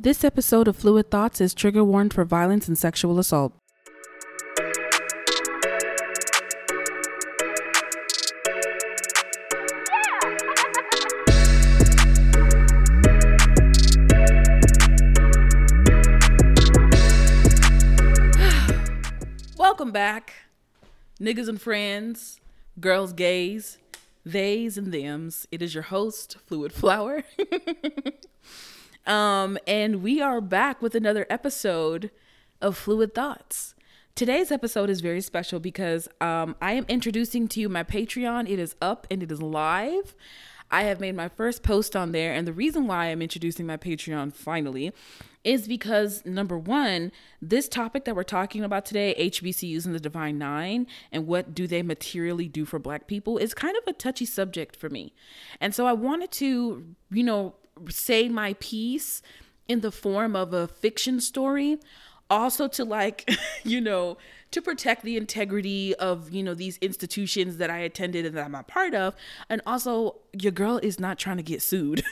This episode of Fluid Thoughts is trigger warned for violence and sexual assault. Welcome back, niggas and friends, girls, gays, theys and thems. It is your host, Fluid Flower. Um, and we are back with another episode of Fluid Thoughts. Today's episode is very special because um, I am introducing to you my Patreon. It is up and it is live. I have made my first post on there, and the reason why I'm introducing my Patreon finally is because number one, this topic that we're talking about today, HBCUs and the Divine Nine, and what do they materially do for Black people, is kind of a touchy subject for me. And so I wanted to, you know, say my piece in the form of a fiction story also to like you know to protect the integrity of you know these institutions that i attended and that i'm a part of and also your girl is not trying to get sued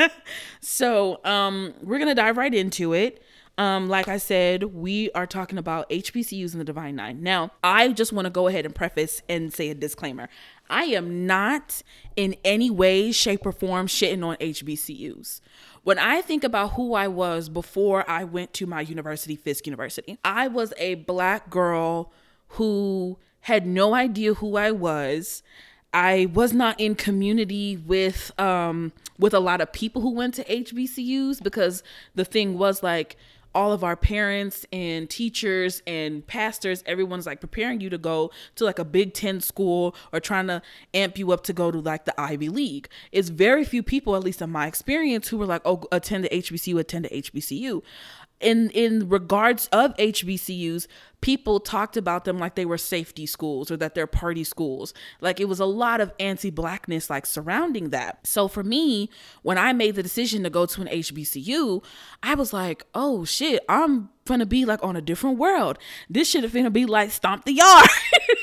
so um we're gonna dive right into it um, like I said, we are talking about HBCUs and the Divine Nine. Now, I just want to go ahead and preface and say a disclaimer. I am not in any way, shape, or form shitting on HBCUs. When I think about who I was before I went to my university, Fisk University, I was a black girl who had no idea who I was. I was not in community with um with a lot of people who went to HBCUs because the thing was like all of our parents and teachers and pastors, everyone's like preparing you to go to like a Big Ten school or trying to amp you up to go to like the Ivy League. It's very few people, at least in my experience, who were like, oh, attend the HBCU, attend the HBCU in in regards of HBCUs, people talked about them like they were safety schools or that they're party schools. Like it was a lot of anti-blackness like surrounding that. So for me, when I made the decision to go to an HBCU, I was like, "Oh shit, I'm gonna be like on a different world. This shit is gonna be like stomp the yard."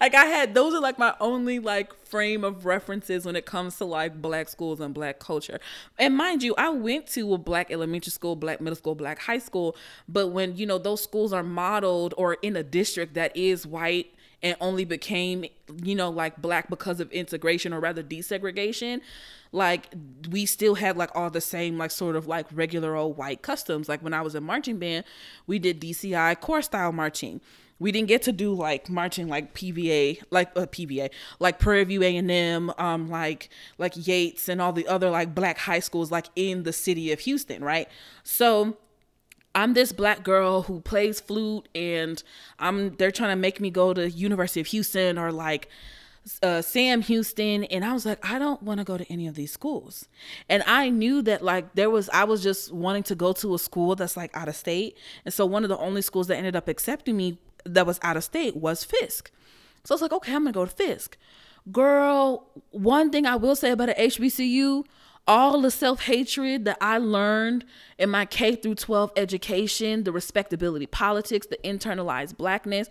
like I had those are like my only like frame of references when it comes to like black schools and black culture. And mind you, I went to a black elementary school, black middle school, black high school, but when you know those schools are modeled or in a district that is white and only became you know like black because of integration or rather desegregation like we still had like all the same like sort of like regular old white customs like when i was in marching band we did dci corps style marching we didn't get to do like marching like PVA, like uh, PVA, like Prairie View A and M, um, like like Yates and all the other like black high schools like in the city of Houston, right? So I'm this black girl who plays flute, and I'm they're trying to make me go to University of Houston or like uh, Sam Houston, and I was like, I don't want to go to any of these schools. And I knew that like there was, I was just wanting to go to a school that's like out of state. And so one of the only schools that ended up accepting me that was out of state was Fisk. So I was like, okay, I'm gonna go to Fisk. Girl, one thing I will say about an HBCU, all the self-hatred that I learned in my K through 12 education, the respectability politics, the internalized blackness,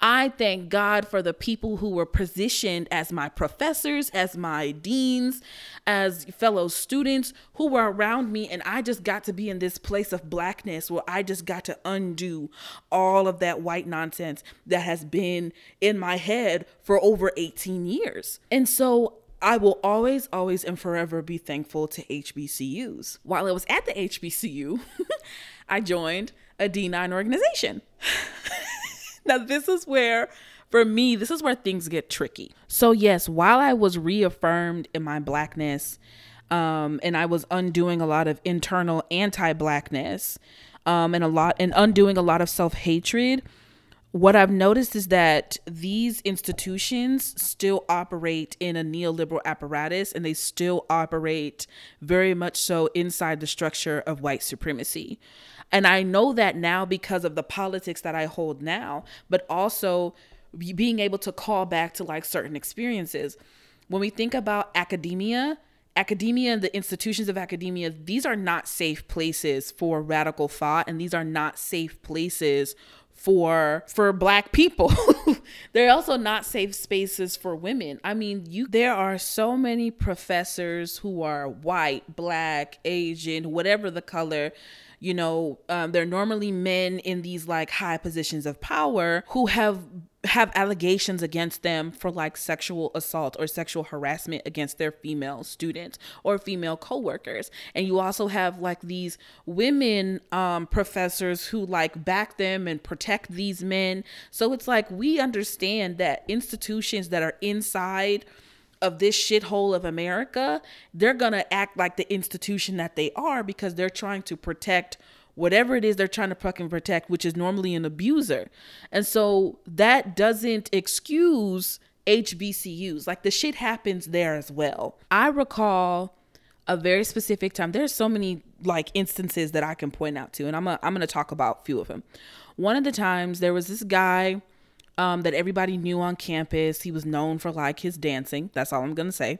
I thank God for the people who were positioned as my professors, as my deans, as fellow students who were around me. And I just got to be in this place of blackness where I just got to undo all of that white nonsense that has been in my head for over 18 years. And so I will always, always, and forever be thankful to HBCUs. While I was at the HBCU, I joined a D9 organization. now, this is where, for me, this is where things get tricky. So, yes, while I was reaffirmed in my blackness, um, and I was undoing a lot of internal anti-blackness, um, and a lot and undoing a lot of self-hatred. What I've noticed is that these institutions still operate in a neoliberal apparatus and they still operate very much so inside the structure of white supremacy. And I know that now because of the politics that I hold now, but also being able to call back to like certain experiences. When we think about academia, academia and the institutions of academia, these are not safe places for radical thought, and these are not safe places for for black people. They're also not safe spaces for women. I mean, you there are so many professors who are white, black, Asian, whatever the color you know um, they're normally men in these like high positions of power who have have allegations against them for like sexual assault or sexual harassment against their female students or female coworkers. And you also have like these women um, professors who like back them and protect these men. So it's like we understand that institutions that are inside of this shithole of America, they're going to act like the institution that they are because they're trying to protect whatever it is they're trying to fucking protect, which is normally an abuser. And so that doesn't excuse HBCUs. Like the shit happens there as well. I recall a very specific time. There's so many like instances that I can point out to, and I'm a, I'm gonna talk about a few of them. One of the times there was this guy um, that everybody knew on campus. He was known for like his dancing. That's all I'm gonna say.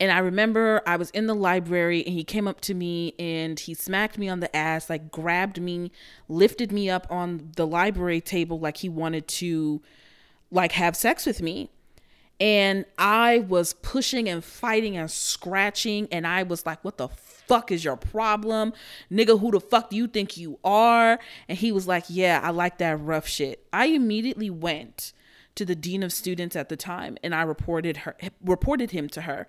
And I remember I was in the library and he came up to me and he smacked me on the ass, like grabbed me, lifted me up on the library table like he wanted to like have sex with me. And I was pushing and fighting and scratching and I was like, what the fuck is your problem? Nigga, who the fuck do you think you are? And he was like, yeah, I like that rough shit. I immediately went to the dean of students at the time and I reported her reported him to her.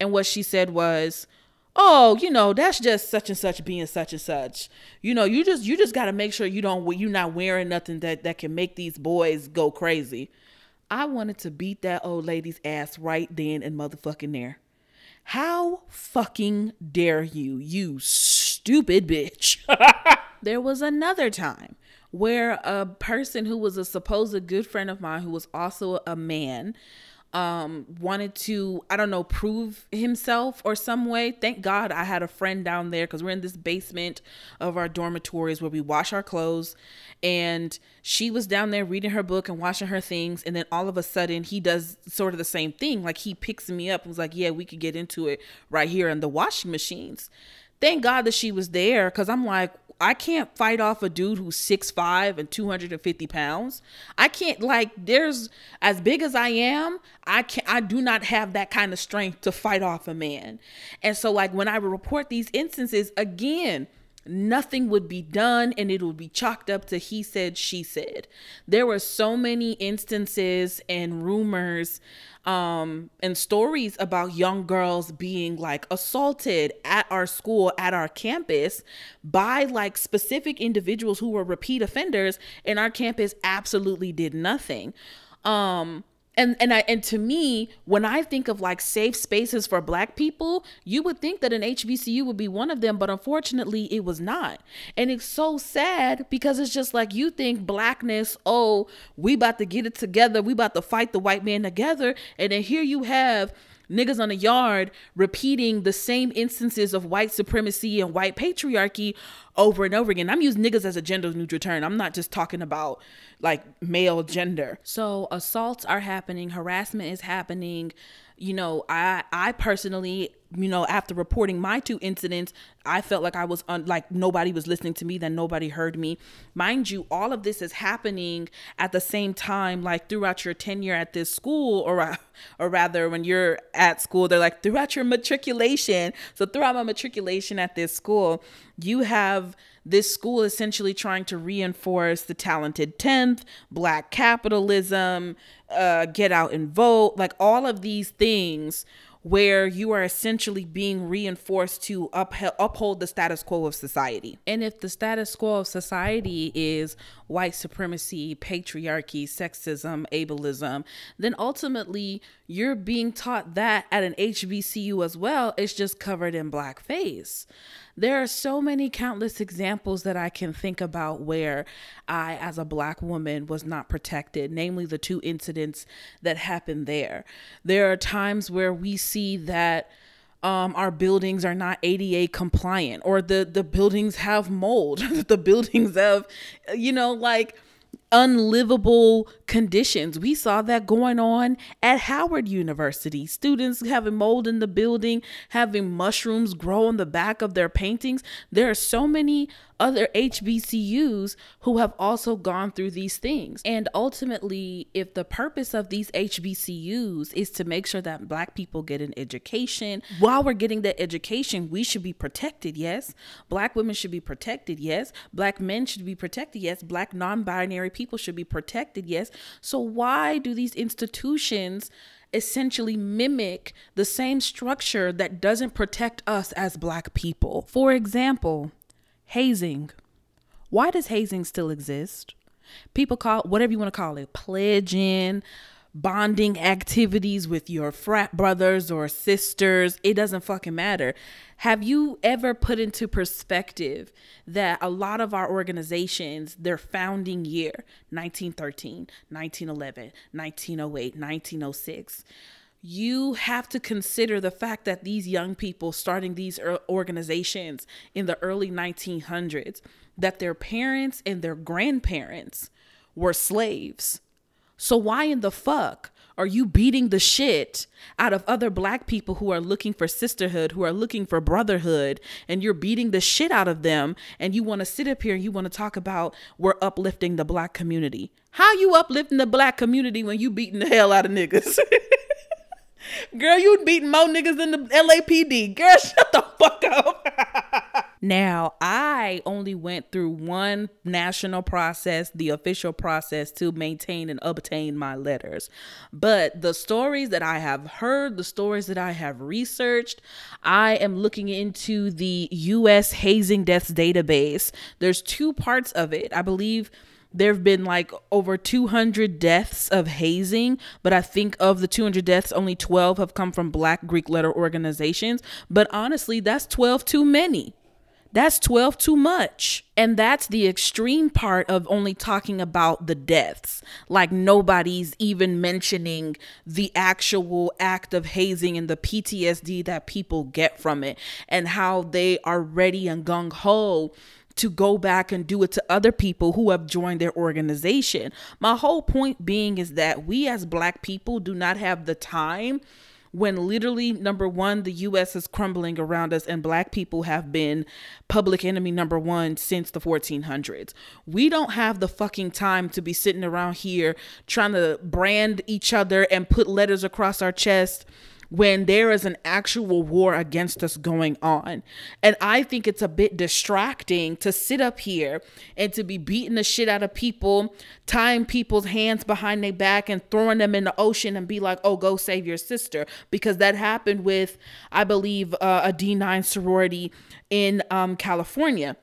And what she said was, "Oh, you know, that's just such and such being such and such. You know, you just you just got to make sure you don't you're not wearing nothing that that can make these boys go crazy." I wanted to beat that old lady's ass right then and motherfucking there. How fucking dare you, you stupid bitch. there was another time where a person who was a supposed good friend of mine, who was also a man, um wanted to i don't know prove himself or some way. Thank god i had a friend down there because we're in this basement of our dormitories where we wash our clothes. And she was down there reading her book and washing her things. And then all of a sudden he does sort of the same thing. Like he picks me up and was like yeah we could get into it right here in the washing machines thank god that she was there because i'm like I can't fight off a dude who's six five and 250 pounds. I can't like there's as big as I am, I can I do not have that kind of strength to fight off a man. And so like when I report these instances again, nothing would be done and it would be chalked up to he said she said. There were so many instances and rumors um and stories about young girls being like assaulted at our school at our campus by like specific individuals who were repeat offenders and our campus absolutely did nothing. Um and and I and to me, when I think of like safe spaces for black people, you would think that an HBCU would be one of them, but unfortunately it was not. And it's so sad because it's just like you think blackness, oh, we about to get it together, we about to fight the white man together, and then here you have niggas on the yard repeating the same instances of white supremacy and white patriarchy over and over again. I'm using niggas as a gender neutral term. I'm not just talking about like male gender. So assaults are happening, harassment is happening. You know, I I personally you know, after reporting my two incidents, I felt like I was un- like nobody was listening to me, that nobody heard me. Mind you, all of this is happening at the same time, like throughout your tenure at this school, or uh, or rather, when you're at school, they're like throughout your matriculation. So throughout my matriculation at this school, you have this school essentially trying to reinforce the talented 10th, black capitalism, uh, get out and vote, like all of these things where you are essentially being reinforced to uphold, uphold the status quo of society. And if the status quo of society is white supremacy, patriarchy, sexism, ableism, then ultimately you're being taught that at an HBCU as well. It's just covered in blackface. There are so many countless examples that I can think about where I, as a black woman, was not protected, namely the two incidents that happened there. There are times where we see that um, our buildings are not ADA compliant or the, the buildings have mold, the buildings have, you know, like unlivable conditions. We saw that going on at Howard University. Students having mold in the building, having mushrooms grow on the back of their paintings. There are so many other HBCUs who have also gone through these things. And ultimately, if the purpose of these HBCUs is to make sure that Black people get an education, while we're getting that education, we should be protected, yes. Black women should be protected, yes. Black men should be protected, yes. Black non binary people should be protected, yes. So, why do these institutions? essentially mimic the same structure that doesn't protect us as black people. For example, hazing. Why does hazing still exist? People call whatever you want to call it, pledging, bonding activities with your frat brothers or sisters. It doesn't fucking matter. Have you ever put into perspective that a lot of our organizations, their founding year, 1913, 1911, 1908, 1906, you have to consider the fact that these young people starting these er, organizations in the early 1900s that their parents and their grandparents were slaves so why in the fuck are you beating the shit out of other black people who are looking for sisterhood, who are looking for brotherhood, and you're beating the shit out of them and you want to sit up here and you want to talk about we're uplifting the black community. How you uplifting the black community when you beating the hell out of niggas? Girl, you beating more niggas than the LAPD. Girl, shut the fuck up. now, I only went through one national process, the official process to maintain and obtain my letters. But the stories that I have heard, the stories that I have researched, I am looking into the US hazing deaths database. There's two parts of it. I believe there have been like over 200 deaths of hazing, but I think of the 200 deaths, only 12 have come from Black Greek letter organizations. But honestly, that's 12 too many. That's 12 too much. And that's the extreme part of only talking about the deaths. Like nobody's even mentioning the actual act of hazing and the PTSD that people get from it and how they are ready and gung ho to go back and do it to other people who have joined their organization. My whole point being is that we as black people do not have the time when literally number one the US is crumbling around us and black people have been public enemy number 1 since the 1400s. We don't have the fucking time to be sitting around here trying to brand each other and put letters across our chest when there is an actual war against us going on. And I think it's a bit distracting to sit up here and to be beating the shit out of people, tying people's hands behind their back and throwing them in the ocean and be like, oh, go save your sister. Because that happened with, I believe, uh, a D9 sorority in um, California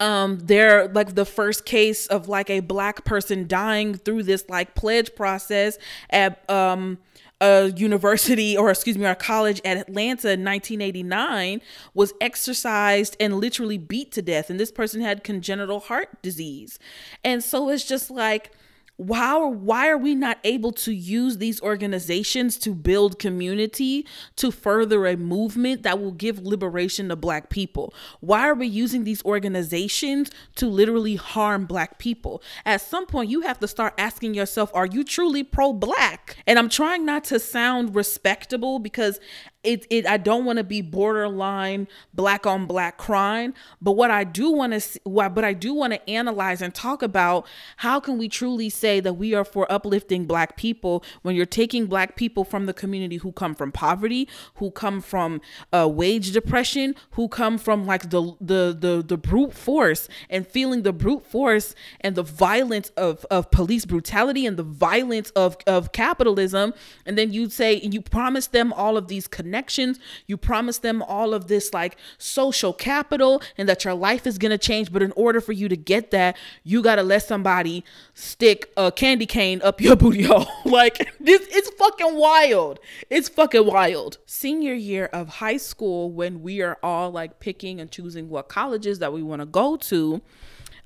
um they're like the first case of like a black person dying through this like pledge process at um a university or excuse me, a college at Atlanta in 1989 was exercised and literally beat to death. And this person had congenital heart disease. And so it's just like, why why are we not able to use these organizations to build community to further a movement that will give liberation to black people? Why are we using these organizations to literally harm black people? At some point you have to start asking yourself are you truly pro black and i'm trying not to sound respectable because it, it I don't want to be borderline black on black crime, but what I do want to what but I do want to analyze and talk about how can we truly say that we are for uplifting black people when you're taking black people from the community who come from poverty, who come from uh, wage depression, who come from like the the the the brute force and feeling the brute force and the violence of of police brutality and the violence of of capitalism and then you'd say you promise them all of these connections. You promise them all of this like social capital and that your life is to change. But in order for you to get that, you got to let somebody stick a candy cane up your booty hole. like this, it's fucking wild. It's fucking wild. Senior year of high school, when we are all like picking and choosing what colleges that we want to go to,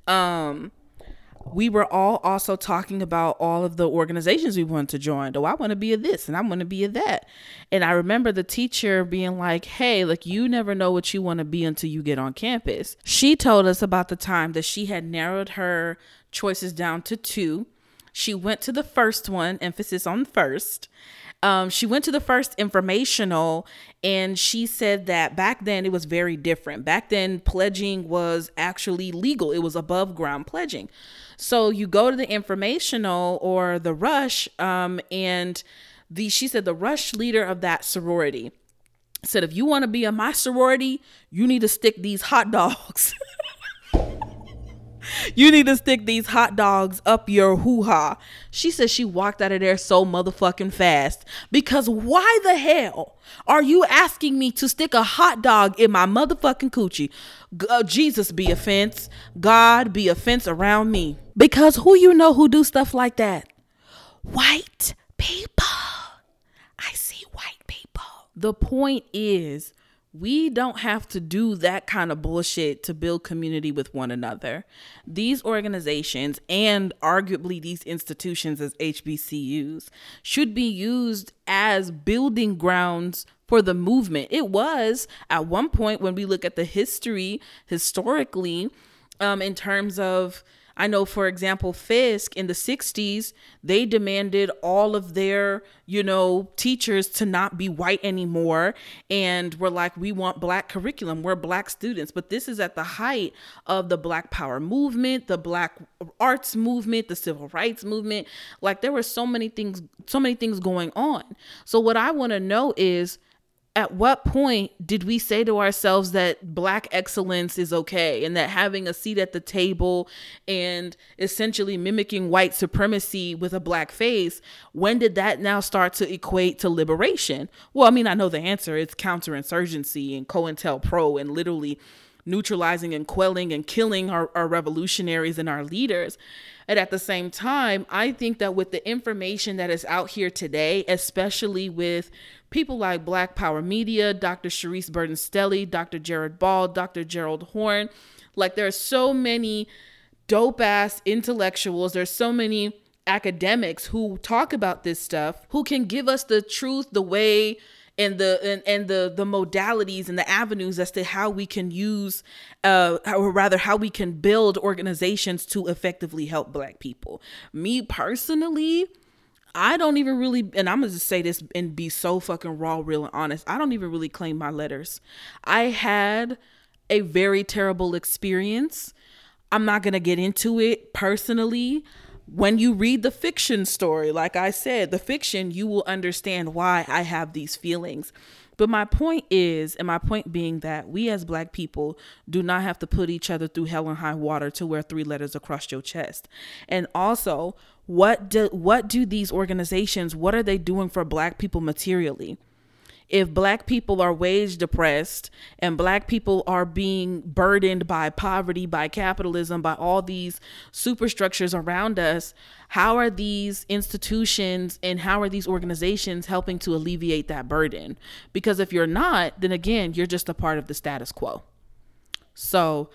um, we were all also talking about all of the organizations we wanted to join. Oh, I want to be a this and I want to be a that. And I remember the teacher being like, hey, like you never know what you want to be until you get on campus. She told us about the time that she had narrowed her choices down to two. She went to the first one, emphasis on first, um, she went to the first informational and she said that back then it was very different. Back then, pledging was actually legal, it was above ground pledging. So you go to the informational or the rush, um, and the she said the rush leader of that sorority said, if you want to be in my sorority, you need to stick these hot dogs. you need to stick these hot dogs up your hoo ha. She said she walked out of there so motherfucking fast. Because why the hell are you asking me to stick a hot dog in my motherfucking coochie? Uh, Jesus be offense. God be offense around me. Because who you know who do stuff like that? White people. I see white people. The point is, we don't have to do that kind of bullshit to build community with one another. These organizations and arguably these institutions as HBCUs should be used as building grounds for the movement. It was at one point when we look at the history historically um, in terms of I know, for example, Fisk in the 60s, they demanded all of their, you know, teachers to not be white anymore. And we're like, we want black curriculum. We're black students. But this is at the height of the Black Power movement, the Black arts movement, the civil rights movement. Like there were so many things, so many things going on. So what I want to know is, at what point did we say to ourselves that black excellence is okay and that having a seat at the table and essentially mimicking white supremacy with a black face when did that now start to equate to liberation? Well i mean i know the answer. It's counterinsurgency and cointelpro and literally neutralizing and quelling and killing our, our revolutionaries and our leaders. And at the same time, I think that with the information that is out here today, especially with people like Black Power Media, Dr. Charisse Burden-Stelly, Dr. Jared Ball, Dr. Gerald Horne. like there are so many dope ass intellectuals, there's so many academics who talk about this stuff, who can give us the truth the way and the and, and the the modalities and the avenues as to how we can use uh or rather how we can build organizations to effectively help black people me personally I don't even really, and I'm gonna just say this and be so fucking raw, real, and honest. I don't even really claim my letters. I had a very terrible experience. I'm not gonna get into it personally when you read the fiction story, like I said, the fiction, you will understand why I have these feelings. But my point is, and my point being that we as black people do not have to put each other through hell and high water to wear three letters across your chest. And also, what do what do these organizations, what are they doing for black people materially? if black people are wage depressed and black people are being burdened by poverty, by capitalism, by all these superstructures around us, how are these institutions and how are these organizations helping to alleviate that burden? Because if you're not, then again, you're just a part of the status quo. So,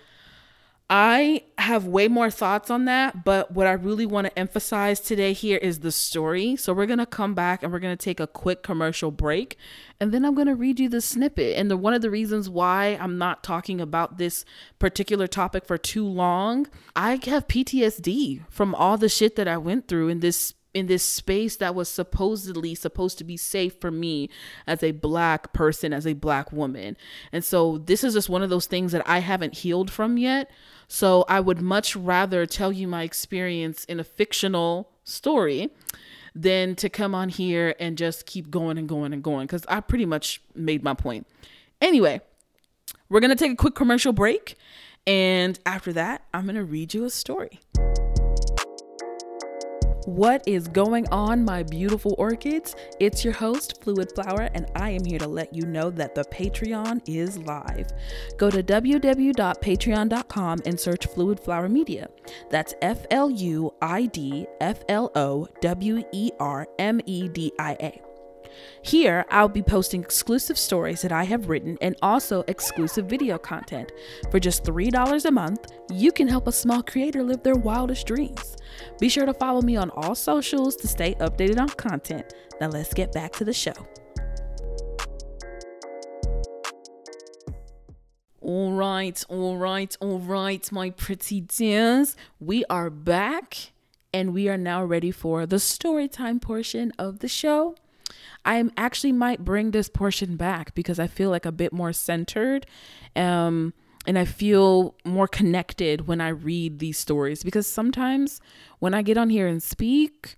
I have way more thoughts on that, but what I really want to emphasize today here is the story. So we're going to come back and we're going to take a quick commercial break and then I'm going to read you the snippet. And the one of the reasons why I'm not talking about this particular topic for too long, I have PTSD from all the shit that I went through in this in this space that was supposedly supposed to be safe for me as a black person, as a black woman. And so this is just one of those things that I haven't healed from yet. So I would much rather tell you my experience in a fictional story than to come on here and just keep going and going and going because I pretty much made my point. Anyway, we're going to take a quick commercial break. And after that, I'm going to read you a story. What is going on, my beautiful orchids? It's your host, Fluid Flower, and I am here to let you know that the Patreon is live. Go to www.patreon.com and search Fluid Flower Media. That's F L U I D F L O W E R M E D I A. Here, I'll be posting exclusive stories that I have written and also exclusive video content. For just $3 a month, you can help a small creator live their wildest dreams. Be sure to follow me on all socials to stay updated on content. Now, let's get back to the show. All right, all right, all right, my pretty dears. We are back and we are now ready for the story time portion of the show. I actually might bring this portion back because I feel like a bit more centered. Um, and I feel more connected when I read these stories because sometimes when I get on here and speak,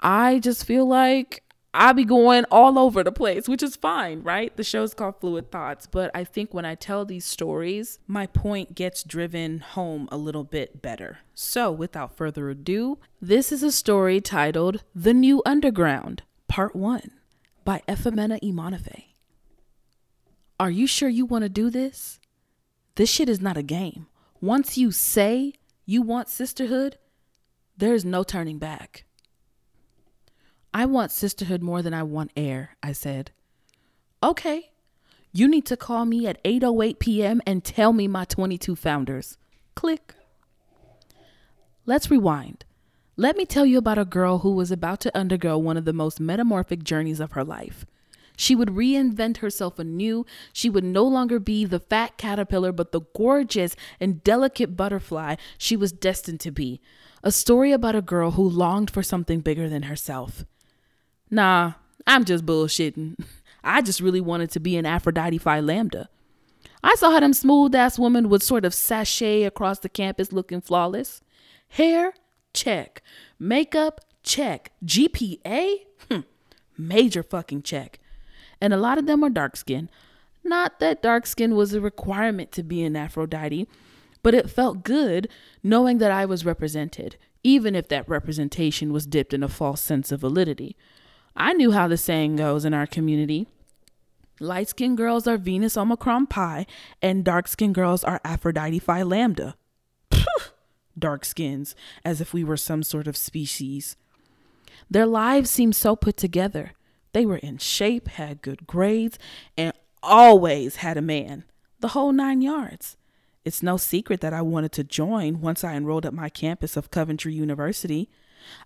I just feel like I'll be going all over the place, which is fine, right? The show's called Fluid Thoughts, but I think when I tell these stories, my point gets driven home a little bit better. So, without further ado, this is a story titled The New Underground, Part 1 by Efemena Imanofe. Are you sure you want to do this? This shit is not a game. Once you say you want sisterhood, there's no turning back. I want sisterhood more than I want air, I said. Okay. You need to call me at 8:08 p.m. and tell me my 22 founders. Click. Let's rewind. Let me tell you about a girl who was about to undergo one of the most metamorphic journeys of her life. She would reinvent herself anew. She would no longer be the fat caterpillar, but the gorgeous and delicate butterfly she was destined to be. A story about a girl who longed for something bigger than herself. Nah, I'm just bullshitting. I just really wanted to be an Aphrodite Phi Lambda. I saw how them smooth ass women would sort of sashay across the campus looking flawless. Hair, check. Makeup, check. GPA, hm, major fucking check. And a lot of them are dark skinned. Not that dark skin was a requirement to be an Aphrodite, but it felt good knowing that I was represented, even if that representation was dipped in a false sense of validity. I knew how the saying goes in our community. Light skinned girls are Venus Omicron Pi, and dark skinned girls are Aphrodite Phi Lambda. Dark skins, as if we were some sort of species. Their lives seemed so put together. They were in shape, had good grades, and always had a man. The whole nine yards. It's no secret that I wanted to join once I enrolled at my campus of Coventry University.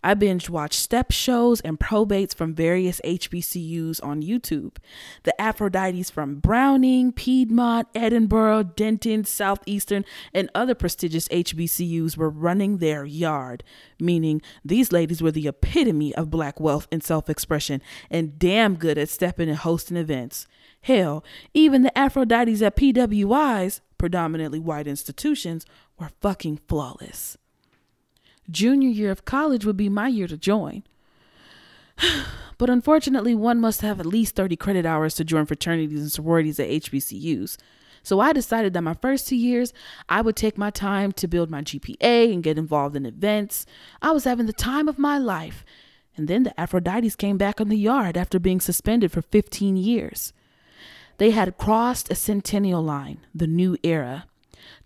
I binge watched step shows and probates from various HBCUs on YouTube. The Aphrodites from Browning, Piedmont, Edinburgh, Denton, Southeastern, and other prestigious HBCUs were running their yard, meaning these ladies were the epitome of black wealth and self expression and damn good at stepping and hosting events. Hell, even the Aphrodites at PWIs, predominantly white institutions, were fucking flawless junior year of college would be my year to join. but unfortunately, one must have at least 30 credit hours to join fraternities and sororities at HBCUs. So I decided that my first two years, I would take my time to build my GPA and get involved in events. I was having the time of my life. And then the Aphrodites came back on the yard after being suspended for 15 years. They had crossed a centennial line, the new era.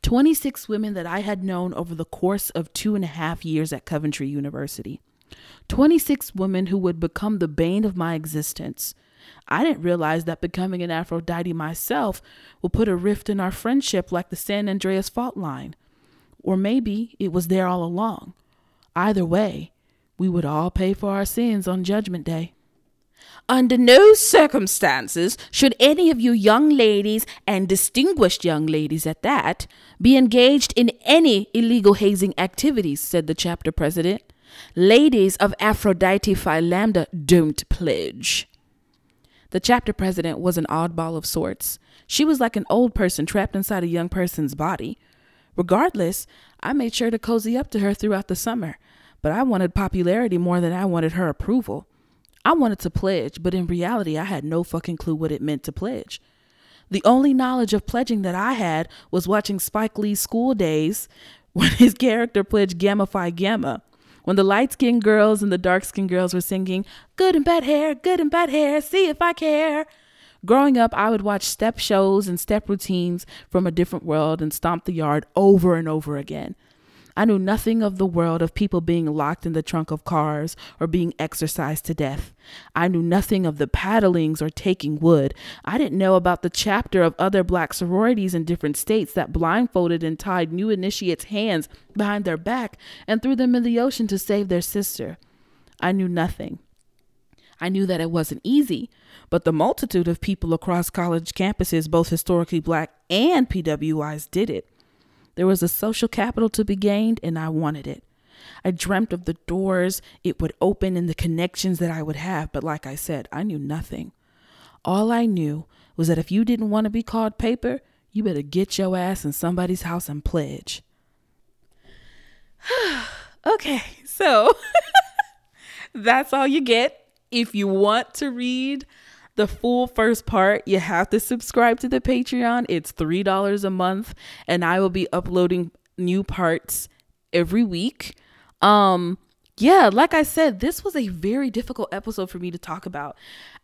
26 women that I had known over the course of two and a half years at Coventry University. 26 women who would become the bane of my existence. I didn't realize that becoming an Aphrodite myself would put a rift in our friendship like the San Andreas fault line. Or maybe it was there all along. Either way, we would all pay for our sins on Judgment Day. Under no circumstances should any of you young ladies, and distinguished young ladies at that, be engaged in any illegal hazing activities, said the chapter president. Ladies of Aphrodite Phi Lambda don't pledge. The chapter president was an oddball of sorts. She was like an old person trapped inside a young person's body. Regardless, I made sure to cozy up to her throughout the summer, but I wanted popularity more than I wanted her approval. I wanted to pledge, but in reality, I had no fucking clue what it meant to pledge. The only knowledge of pledging that I had was watching Spike Lee's School Daze when his character pledged Gamma Phi Gamma. When the light skinned girls and the dark skinned girls were singing, Good and bad hair, good and bad hair, see if I care. Growing up, I would watch step shows and step routines from a different world and stomp the yard over and over again. I knew nothing of the world of people being locked in the trunk of cars or being exercised to death. I knew nothing of the paddlings or taking wood. I didn't know about the chapter of other black sororities in different states that blindfolded and tied new initiates' hands behind their back and threw them in the ocean to save their sister. I knew nothing. I knew that it wasn't easy, but the multitude of people across college campuses, both historically black and PWIs, did it. There was a social capital to be gained, and I wanted it. I dreamt of the doors it would open and the connections that I would have, but like I said, I knew nothing. All I knew was that if you didn't want to be called paper, you better get your ass in somebody's house and pledge. okay, so that's all you get if you want to read the full first part, you have to subscribe to the Patreon. It's $3 a month, and I will be uploading new parts every week. Um, yeah, like I said, this was a very difficult episode for me to talk about.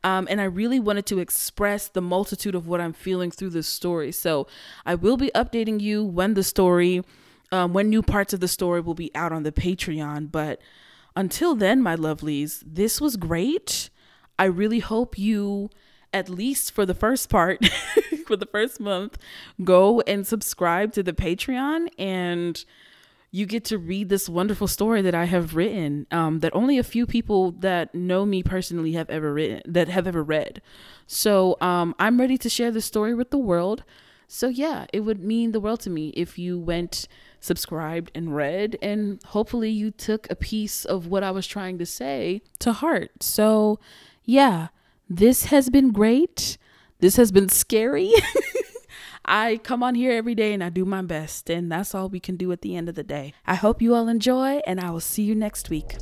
Um, and I really wanted to express the multitude of what I'm feeling through this story. So I will be updating you when the story, um, when new parts of the story will be out on the Patreon. But until then, my lovelies, this was great. I really hope you, at least for the first part, for the first month, go and subscribe to the Patreon and you get to read this wonderful story that I have written um, that only a few people that know me personally have ever written, that have ever read. So um, I'm ready to share this story with the world. So yeah, it would mean the world to me if you went subscribed and read, and hopefully you took a piece of what I was trying to say to heart. So, yeah, this has been great. This has been scary. I come on here every day and I do my best, and that's all we can do at the end of the day. I hope you all enjoy, and I will see you next week.